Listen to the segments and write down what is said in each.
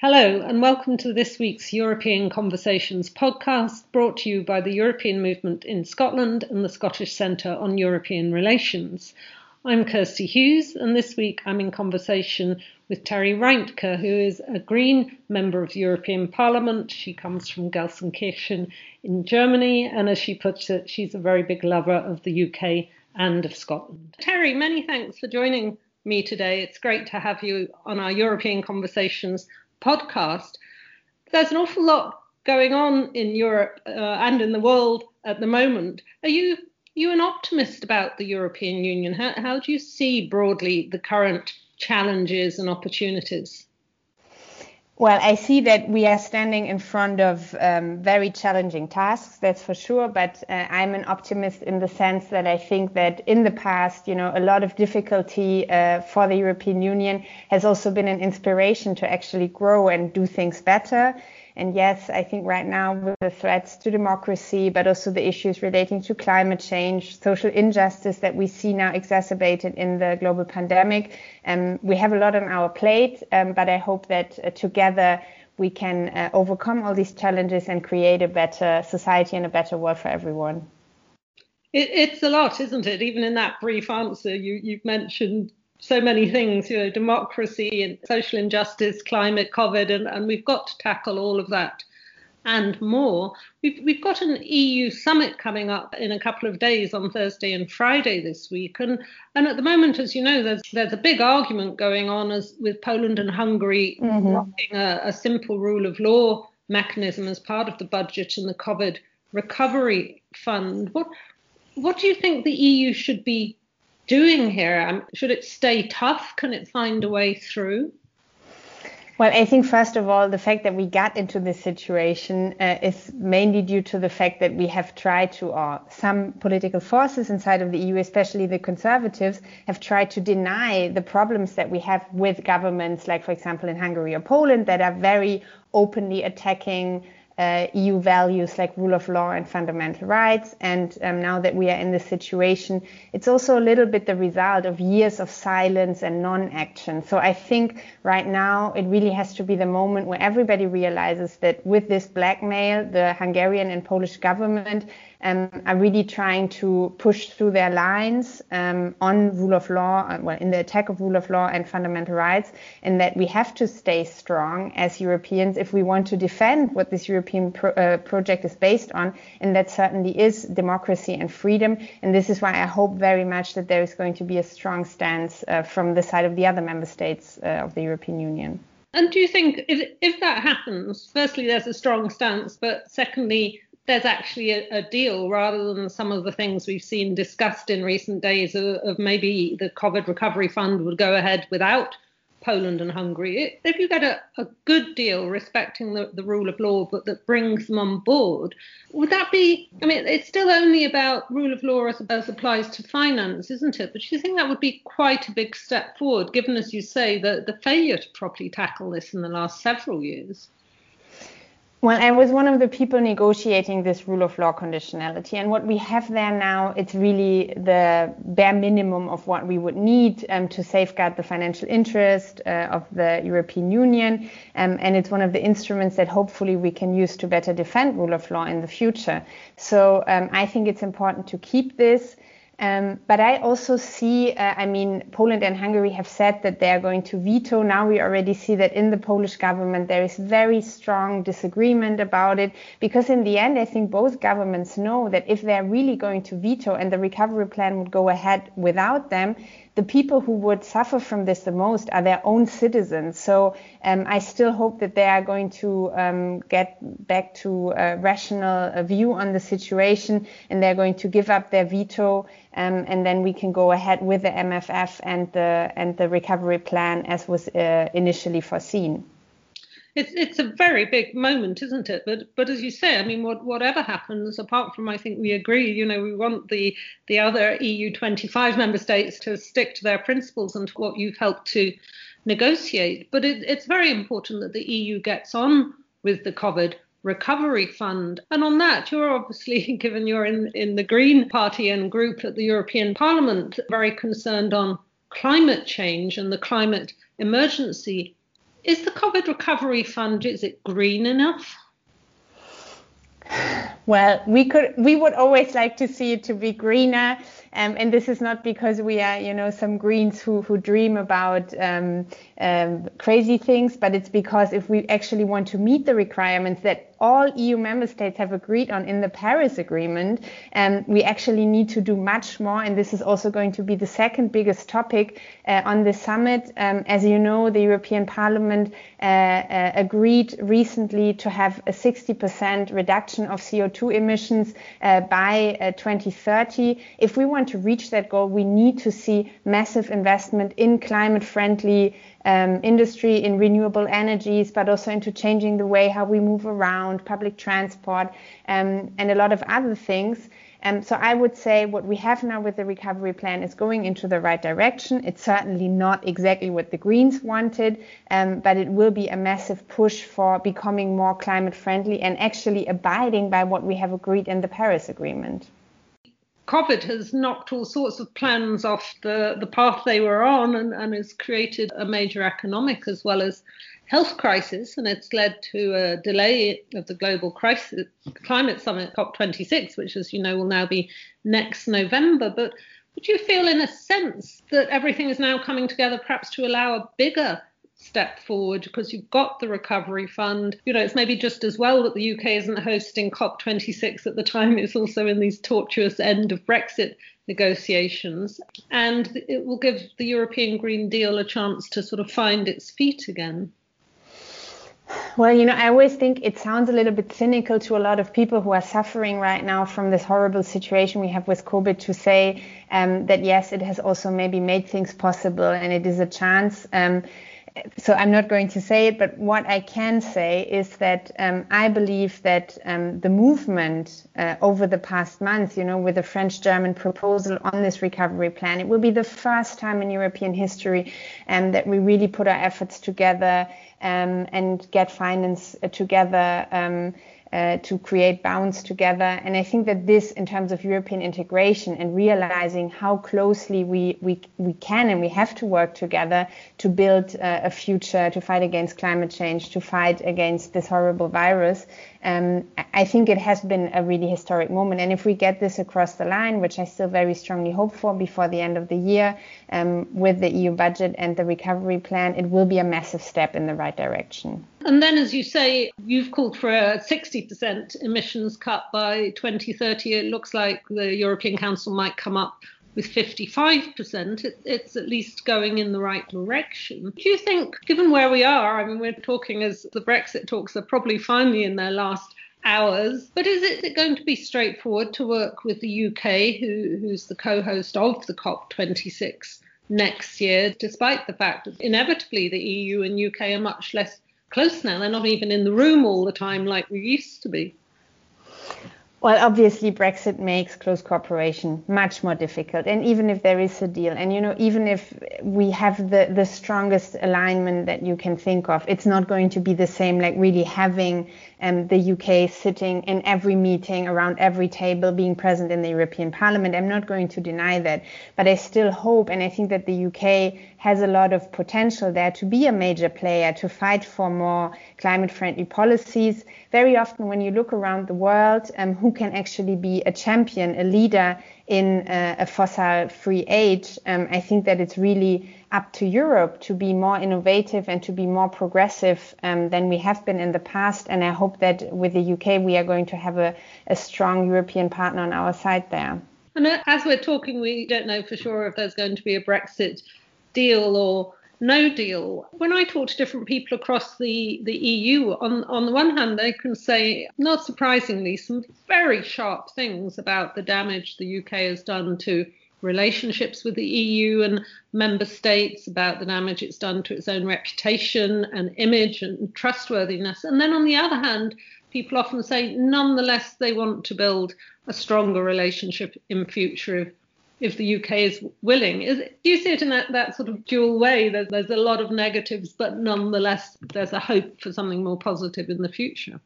Hello, and welcome to this week's European Conversations podcast, brought to you by the European Movement in Scotland and the Scottish Centre on European Relations. I'm Kirsty Hughes, and this week I'm in conversation with Terry Reintke, who is a Green member of the European Parliament. She comes from Gelsenkirchen in Germany, and as she puts it, she's a very big lover of the UK and of Scotland. Terry, many thanks for joining me today. It's great to have you on our European Conversations podcast, there's an awful lot going on in Europe uh, and in the world at the moment. Are you you an optimist about the European Union? How, how do you see broadly the current challenges and opportunities? Well, I see that we are standing in front of um, very challenging tasks, that's for sure. But uh, I'm an optimist in the sense that I think that in the past, you know, a lot of difficulty uh, for the European Union has also been an inspiration to actually grow and do things better. And yes, I think right now with the threats to democracy, but also the issues relating to climate change, social injustice that we see now exacerbated in the global pandemic, um, we have a lot on our plate. Um, but I hope that uh, together we can uh, overcome all these challenges and create a better society and a better world for everyone. It, it's a lot, isn't it? Even in that brief answer, you, you've mentioned so many things, you know, democracy and social injustice, climate, COVID, and, and we've got to tackle all of that and more. We've, we've got an EU summit coming up in a couple of days on Thursday and Friday this week. And, and at the moment, as you know, there's, there's a big argument going on as with Poland and Hungary mm-hmm. a, a simple rule of law mechanism as part of the budget and the COVID recovery fund. What, what do you think the EU should be doing here? Um, should it stay tough? Can it find a way through? Well, I think first of all, the fact that we got into this situation uh, is mainly due to the fact that we have tried to, or some political forces inside of the EU, especially the conservatives, have tried to deny the problems that we have with governments, like, for example, in Hungary or Poland, that are very openly attacking uh, EU values like rule of law and fundamental rights. And um, now that we are in this situation, it's also a little bit the result of years of silence and non-action. So I think right now it really has to be the moment where everybody realizes that with this blackmail, the Hungarian and Polish government um, are really trying to push through their lines um, on rule of law, uh, well, in the attack of rule of law and fundamental rights, and that we have to stay strong as Europeans if we want to defend what this European pro- uh, project is based on, and that certainly is democracy and freedom. And this is why I hope very much that there is going to be a strong stance uh, from the side of the other member states uh, of the European Union. And do you think if, if that happens, firstly, there's a strong stance, but secondly, there's actually a, a, deal rather than some of the things we've seen discussed in recent days of, of, maybe the COVID recovery fund would go ahead without Poland and Hungary. If you get a, a good deal respecting the, the, rule of law, but that brings them on board, would that be? I mean, it's still only about rule of law as, as applies to finance, isn't it? But do you think that would be quite a big step forward, given, as you say, the, the failure to properly tackle this in the last several years? Well, I was one of the people negotiating this rule of law conditionality. And what we have there now, it's really the bare minimum of what we would need um, to safeguard the financial interest uh, of the European Union. Um, and it's one of the instruments that hopefully we can use to better defend rule of law in the future. So um, I think it's important to keep this. Um, but I also see, uh, I mean, Poland and Hungary have said that they are going to veto. Now we already see that in the Polish government there is very strong disagreement about it because in the end I think both governments know that if they're really going to veto and the recovery plan would go ahead without them, the people who would suffer from this the most are their own citizens. So um, I still hope that they are going to um, get back to a rational view on the situation and they're going to give up their veto. Um, and then we can go ahead with the MFF and the and the recovery plan as was uh, initially foreseen it's it's a very big moment, isn't it? But but as you say, I mean, what, whatever happens, apart from I think we agree, you know, we want the the other EU 25 member states to stick to their principles and to what you've helped to negotiate. But it, it's very important that the EU gets on with the COVID recovery fund. And on that, you're obviously, given you're in, in the Green Party and group at the European Parliament, very concerned on climate change and the climate emergency Is the COVID recovery fund is it green enough? Well, we could we would always like to see it to be greener. Um, and this is not because we are, you know, some Greens who, who dream about um, um, crazy things, but it's because if we actually want to meet the requirements that all EU member states have agreed on in the Paris Agreement, um, we actually need to do much more. And this is also going to be the second biggest topic uh, on the summit. Um, as you know, the European Parliament uh, uh, agreed recently to have a 60% reduction of CO2 emissions uh, by uh, 2030. If we want want to reach that goal, we need to see massive investment in climate friendly um, industry, in renewable energies, but also into changing the way how we move around, public transport, um, and a lot of other things. Um, so I would say what we have now with the recovery plan is going into the right direction. It's certainly not exactly what the Greens wanted, um, but it will be a massive push for becoming more climate friendly and actually abiding by what we have agreed in the Paris Agreement. COVID has knocked all sorts of plans off the, the path they were on and, and has created a major economic as well as health crisis. And it's led to a delay of the global crisis, climate summit COP26, which, as you know, will now be next November. But would you feel, in a sense, that everything is now coming together perhaps to allow a bigger step forward because you've got the recovery fund. You know, it's maybe just as well that the UK isn't hosting COP26 at the time it's also in these tortuous end of Brexit negotiations. And it will give the European Green Deal a chance to sort of find its feet again. Well, you know, I always think it sounds a little bit cynical to a lot of people who are suffering right now from this horrible situation we have with COVID to say um, that yes, it has also maybe made things possible and it is a chance. Um, so I'm not going to say it, but what I can say is that um, I believe that um, the movement uh, over the past month, you know, with the French-German proposal on this recovery plan, it will be the first time in European history um, that we really put our efforts together um, and get finance uh, together um, uh, to create bounds together. And I think that this, in terms of European integration and realizing how closely we, we, we can and we have to work together to build uh, a future, to fight against climate change, to fight against this horrible virus, um, I think it has been a really historic moment. And if we get this across the line, which I still very strongly hope for before the end of the year, um, with the EU budget and the recovery plan, it will be a massive step in the right direction. And then, as you say, you've called for a 60% emissions cut by 2030. It looks like the European Council might come up with 55%, it, it's at least going in the right direction. Do you think, given where we are, I mean, we're talking as the Brexit talks are probably finally in their last hours, but is it going to be straightforward to work with the UK, who, who's the co host of the COP26 next year, despite the fact that inevitably the EU and UK are much less close now? They're not even in the room all the time like we used to be. Well, obviously, Brexit makes close cooperation much more difficult. And even if there is a deal, and you know, even if we have the, the strongest alignment that you can think of, it's not going to be the same like really having um, the UK sitting in every meeting, around every table, being present in the European Parliament. I'm not going to deny that. But I still hope, and I think that the UK has a lot of potential there to be a major player, to fight for more climate friendly policies. Very often, when you look around the world, um, who can actually be a champion, a leader in uh, a fossil free age, um, I think that it's really up to Europe to be more innovative and to be more progressive um, than we have been in the past. And I hope that with the UK, we are going to have a, a strong European partner on our side there. And as we're talking, we don't know for sure if there's going to be a Brexit deal or no deal. When I talk to different people across the, the EU, on, on the one hand, they can say, not surprisingly, some very sharp things about the damage the UK has done to relationships with the EU and member states, about the damage it's done to its own reputation and image and trustworthiness. And then on the other hand, people often say, nonetheless, they want to build a stronger relationship in future if, the UK is willing. Is, do you see it in that, that sort of dual way? There's, there's a lot of negatives, but nonetheless, there's a hope for something more positive in the future.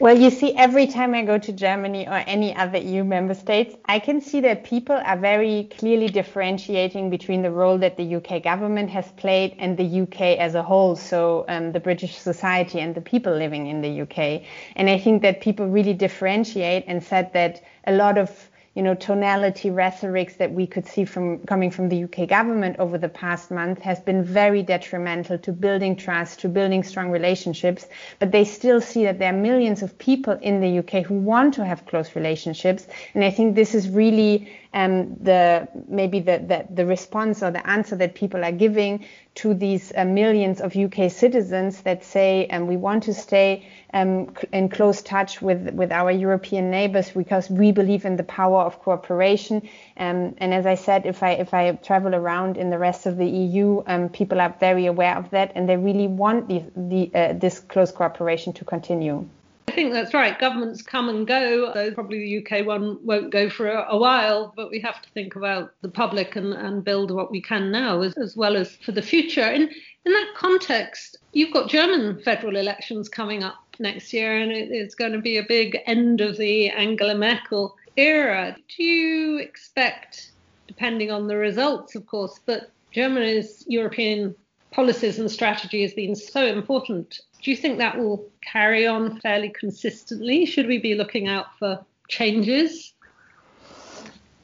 Well, you see, every time I go to Germany or any other EU member states, I can see that people are very clearly differentiating between the role that the UK government has played and the UK as a whole, so um, the British society and the people living in the UK. And I think that people really differentiate and said that a lot of you know, tonality rhetorics that we could see from coming from the UK government over the past month has been very detrimental to building trust, to building strong relationships. But they still see that there are millions of people in the UK who want to have close relationships. And I think this is really um, the maybe the, the, the response or the answer that people are giving to these uh, millions of UK citizens that say um, we want to stay um, in close touch with, with our European neighbors because we believe in the power of cooperation. Um, and as I said, if I if I travel around in the rest of the EU, um, people are very aware of that and they really want the, the, uh, this close cooperation to continue. I think that's right. Governments come and go, though probably the UK one won't go for a, a while, but we have to think about the public and, and build what we can now as, as well as for the future. In, in that context, you've got German federal elections coming up next year, and it, it's going to be a big end of the Angela Merkel era. Do you expect, depending on the results, of course, but Germany's European policies and strategy has been so important do you think that will carry on fairly consistently? Should we be looking out for changes?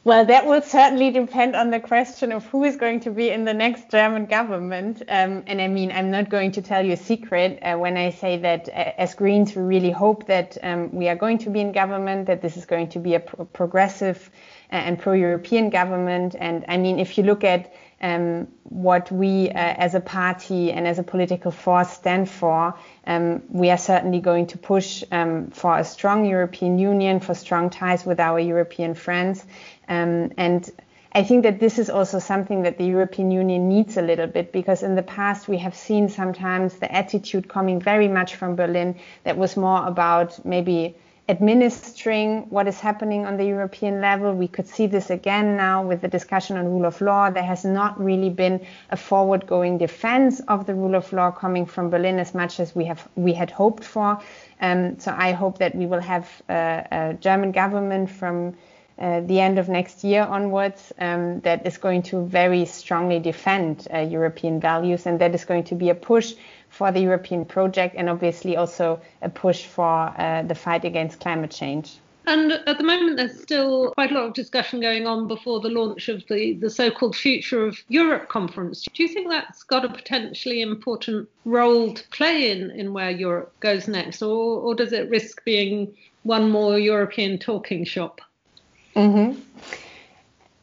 Well, that will certainly depend on the question of who is going to be in the next German government. Um, and I mean, I'm not going to tell you a secret uh, when I say that uh, as Greens, we really hope that um, we are going to be in government, that this is going to be a pro- progressive uh, and pro European government. And I mean, if you look at um, what we uh, as a party and as a political force stand for. Um, we are certainly going to push um, for a strong European Union, for strong ties with our European friends. Um, and I think that this is also something that the European Union needs a little bit because in the past we have seen sometimes the attitude coming very much from Berlin that was more about maybe administering what is happening on the European level. We could see this again now with the discussion on rule of law. There has not really been a forward going defense of the rule of law coming from Berlin as much as we have we had hoped for. Um, so I hope that we will have a German government from uh, the end of next year onwards um, that is going to very strongly defend uh, European values and that is going to be a push for the European project and obviously also a push for uh, the fight against climate change. And at the moment, there's still quite a lot of discussion going on before the launch of the, the so called Future of Europe conference. Do you think that's got a potentially important role to play in, in where Europe goes next, or, or does it risk being one more European talking shop? Mm-hmm.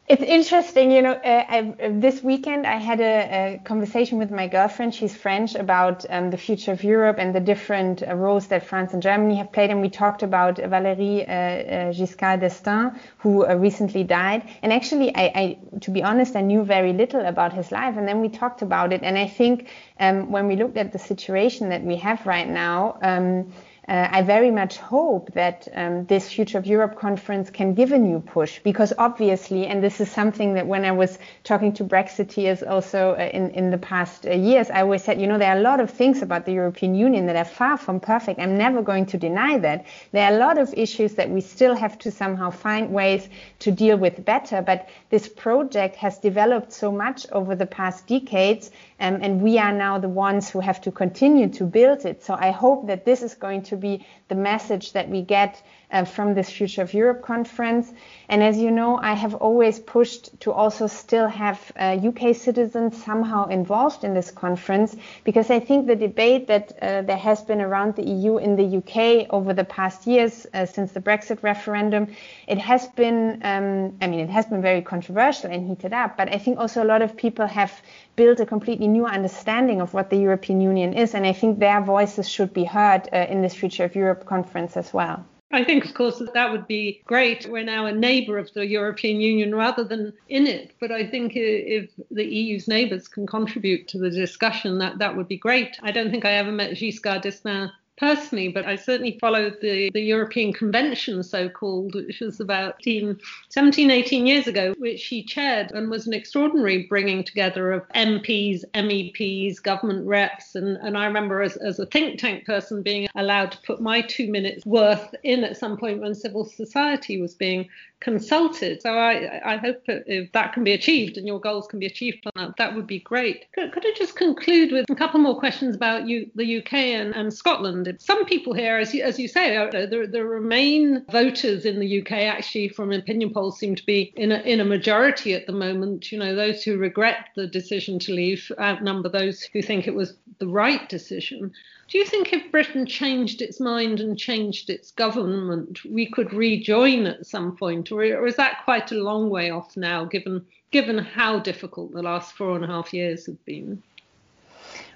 It's interesting, you know. Uh, I, this weekend I had a, a, conversation with my girlfriend. She's French about um, the future of Europe and the different uh, roles that France and Germany have played. And we talked about Valéry uh, uh Giscard d'Estaing, who uh, recently died. And actually, I, I, to be honest, I knew very little about his life. And then we talked about it. And I think um, when we looked at the situation that we have right now. Um, uh, I very much hope that um, this Future of Europe conference can give a new push because obviously, and this is something that when I was talking to Brexiteers also uh, in, in the past uh, years, I always said, you know, there are a lot of things about the European Union that are far from perfect. I'm never going to deny that. There are a lot of issues that we still have to somehow find ways to deal with better. But this project has developed so much over the past decades um, and we are now the ones who have to continue to build it. So I hope that this is going to be the message that we get uh, from this Future of Europe conference. And as you know, I have always pushed to also still have uh, UK citizens somehow involved in this conference because I think the debate that uh, there has been around the EU in the UK over the past years uh, since the Brexit referendum, it has been, um, I mean, it has been very controversial and heated up, but I think also a lot of people have built a completely new understanding of what the European Union is. And I think their voices should be heard uh, in this Future of Europe conference as well. I think, of course, that that would be great. We're now a neighbour of the European Union rather than in it. But I think if the EU's neighbours can contribute to the discussion, that that would be great. I don't think I ever met Giscard d'Estaing personally, but I certainly followed the, the European Convention, so called, which was about 18, 17, 18 years ago, which he chaired and was an extraordinary bringing together of MPs, MEPs, government reps. And, and I remember as, as a think tank person being allowed to put my two minutes worth in at some point when civil society was being consulted. So I, I hope if that can be achieved and your goals can be achieved on that, that would be great. Could, could I just conclude with a couple more questions about you, the UK and, and Scotland? Some people here, as you, as you say, uh, the, the Remain voters in the UK actually, from opinion polls, seem to be in a, in a majority at the moment. You know, those who regret the decision to leave outnumber those who think it was the right decision. Do you think if Britain changed its mind and changed its government, we could rejoin at some point, or, or is that quite a long way off now, given given how difficult the last four and a half years have been?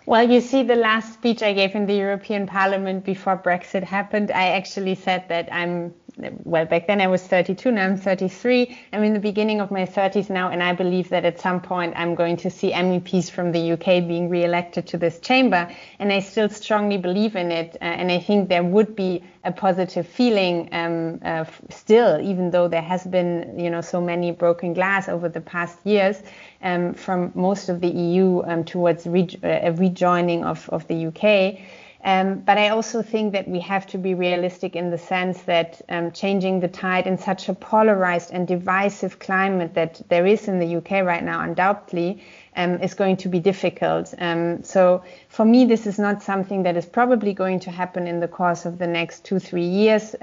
Well, you see, the last speech I gave in the European Parliament before Brexit happened, I actually said that I'm well, back then I was 32, now I'm 33. I'm in the beginning of my 30s now, and I believe that at some point I'm going to see MEPs from the UK being re-elected to this chamber, and I still strongly believe in it. Uh, and I think there would be a positive feeling um, uh, still, even though there has been, you know, so many broken glass over the past years um, from most of the EU um, towards re- uh, a rejoining of, of the UK. Um, but I also think that we have to be realistic in the sense that um, changing the tide in such a polarized and divisive climate that there is in the UK right now, undoubtedly, um, is going to be difficult. Um, so for me, this is not something that is probably going to happen in the course of the next two, three years.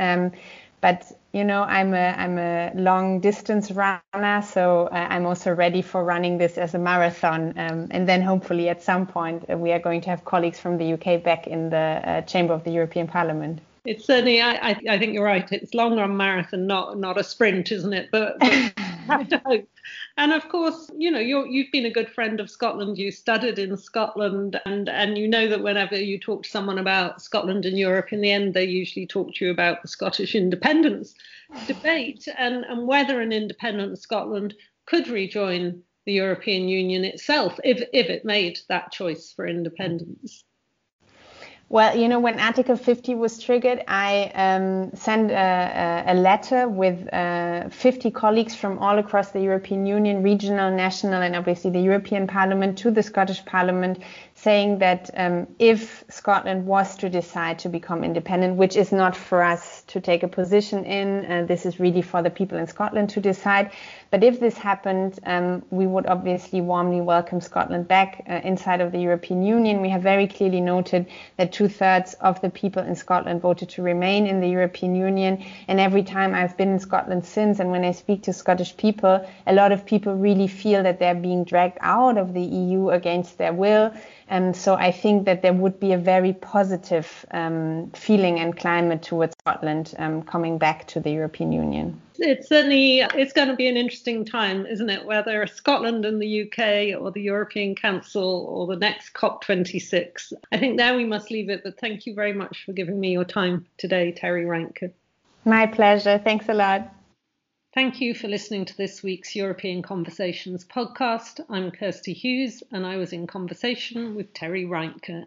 But you know, I'm a I'm a long distance runner, so uh, I'm also ready for running this as a marathon. Um, and then hopefully at some point uh, we are going to have colleagues from the UK back in the uh, chamber of the European Parliament. It's certainly, I, I, I think you're right. It's long run marathon, not not a sprint, isn't it? But, but And of course, you know, you you've been a good friend of Scotland. You studied in Scotland, and and you know that whenever you talk to someone about Scotland and Europe, in the end, they usually talk to you about the Scottish independence debate and and whether an independent Scotland could rejoin the European Union itself if if it made that choice for independence. Well, you know, when Article 50 was triggered, I um, sent a, a, letter with uh, 50 colleagues from all across the European Union, regional, national, and obviously the European Parliament to the Scottish Parliament saying that um, if Scotland was to decide to become independent, which is not for us to take a position in, uh, this is really for the people in Scotland to decide. But if this happened, um, we would obviously warmly welcome Scotland back uh, inside of the European Union. We have very clearly noted that two thirds of the people in Scotland voted to remain in the European Union. And every time I've been in Scotland since, and when I speak to Scottish people, a lot of people really feel that they're being dragged out of the EU against their will. And so I think that there would be a very positive um, feeling and climate towards Scotland um, coming back to the European Union. It's certainly it's going to be an interesting time, isn't it? Whether Scotland and the UK or the European Council or the next COP26. I think there we must leave it. But thank you very much for giving me your time today, Terry Reintke. My pleasure. Thanks a lot. Thank you for listening to this week's European Conversations podcast. I'm Kirsty Hughes, and I was in conversation with Terry Reintke.